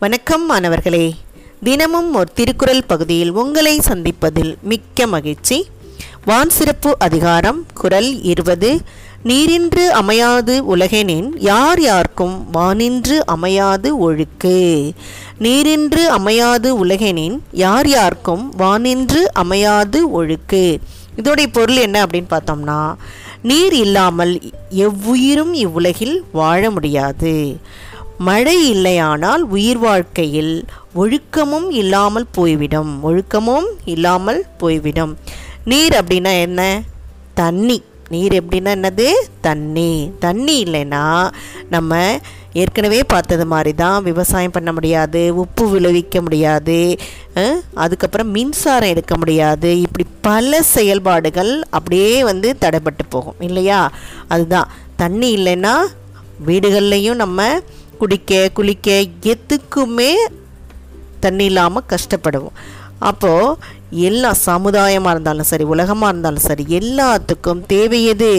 வணக்கம் மாணவர்களே. தினமும் ஒரு திருக்குறள் பகுதியில் உங்களை சந்திப்பதில் மிக்க மகிழ்ச்சி. வான் சிறப்பு அதிகாரம் குறள் இருபது. நீரின்று அமையாது உலகெனின் யார் யார்க்கும் வானின்று அமையாது ஒழுக்கு. நீரின்று அமையாது உலகெனின் யார் யார்க்கும் வானின்று அமையாது ஒழுக்கு. இதோடைய பொருள் என்ன அப்படின்னு பார்த்தோம்னா நீர் இல்லாமல் எவ்வுயிரும் இவ்வுலகில் வாழ முடியாது. மழை இல்லையானால் உயிர் வாழ்க்கையில் ஒழுக்கமும் இல்லாமல் போய்விடும். ஒழுக்கமும் இல்லாமல் போய்விடும். நீர் அப்படின்னா என்ன? தண்ணி. நீர் எப்படின்னா என்னது? தண்ணி. தண்ணி இல்லைன்னா நம்ம ஏற்கனவே பார்த்தது மாதிரி தான் விவசாயம் பண்ண முடியாது உப்பு விளைவிக்க முடியாது அதுக்கப்புறம் மின்சாரம் எடுக்க முடியாது. இப்படி பல செயல்பாடுகள் அப்படியே வந்து தடைப்பட்டு போகும். இல்லையா? அதுதான். தண்ணி இல்லைன்னா வீடுகள்லையும் நம்ம குடிக்க குளிக்க எதுக்குமே தண்ணி இல்லாமல் கஷ்டப்படுவோம். அப்போது எல்லா சமுதாயமாக இருந்தாலும் சரி உலகமாக இருந்தாலும் சரி எல்லாத்துக்கும் தேவையது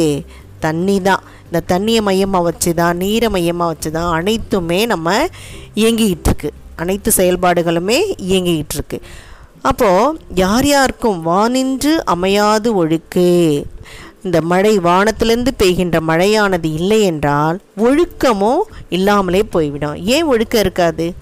தண்ணி தான். இந்த தண்ணியை மையமாக வச்சு தான் நீரை மையமாக வச்சு தான் அனைத்துமே நம்ம இயங்கிக்கிட்டு இருக்கு. அனைத்து செயல்பாடுகளுமே இயங்கிக்கிட்டு இருக்கு. அப்போது யார் யாருக்கும் வானின்று அமையாது ஒழுக்கு. இந்த மழை வானத்திலிருந்து பெய்கின்ற மழையானது இல்லை என்றால் ஒழுக்கமும் இல்லாமலே போய்விடும். ஏன் ஒழுக்கம் இருக்காது?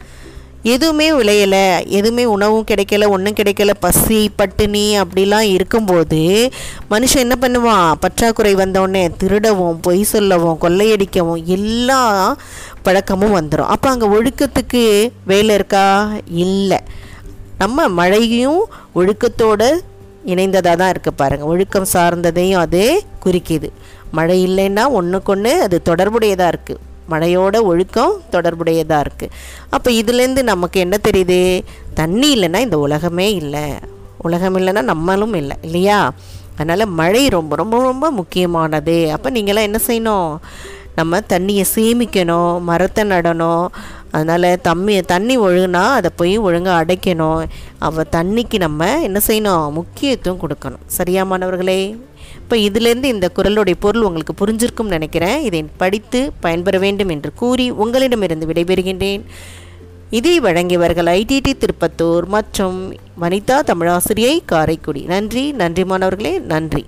எதுவுமே விளையலை எதுவுமே உணவும் கிடைக்கல ஒன்றும் கிடைக்கல பசி பட்டினி அப்படிலாம் இருக்கும்போது மனுஷன் என்ன பண்ணுவான்? பற்றாக்குறை வந்தோடனே திருடவும் பொய் சொல்லவும் கொள்ளையடிக்கவும் எல்லா பழக்கமும் வந்துடும் அப்போ அங்கே ஒழுக்கத்துக்கு வேலை இருக்கா? இல்லை. நம்ம மழையும் ஒழுக்கத்தோட இணைந்ததாக தான் இருக்குது பாருங்கள் ஒழுக்கம் சார்ந்ததையும் அது குறிக்கிது. மழை இல்லைன்னா ஒன்றுக்கொன்று அது தொடர்புடையதாக இருக்குது மழையோட ஒழுக்கம் தொடர்புடையதாக இருக்குது அப்போ இதுலேருந்து நமக்கு என்ன தெரியுது? தண்ணி இல்லைன்னா இந்த உலகமே இல்லை. உலகம் இல்லைன்னா நம்மளும் இல்லை இல்லையா? அதனால் மழை ரொம்ப ரொம்ப ரொம்ப முக்கியமானது. அப்போ நீங்களாம் என்ன செய்யணும்? நம்ம தண்ணியை சேமிக்கணும் மரத்தை நடணும். அதனால் தம்மி தண்ணி ஒழுகுனா அதை போய் ஒழுங்காக அடைக்கணும். அவள் தண்ணிக்கு நம்ம என்ன செய்யணும்? முக்கியத்துவம் கொடுக்கணும். சரியா மாணவர்களே? இப்போ இதிலேருந்து இந்த குரலுடைய பொருள் உங்களுக்கு புரிஞ்சிருக்கும்னு நினைக்கிறேன். இதை படித்து பயன்பெற வேண்டும் என்று கூறி உங்களிடமிருந்து விடைபெறுகின்றேன். இதை வழங்கியவர்கள் ஐடிடி திருப்பத்தூர் மற்றும் வனிதா தமிழாசிரியை காரைக்குடி. நன்றி நன்றி மாணவர்களே. நன்றி.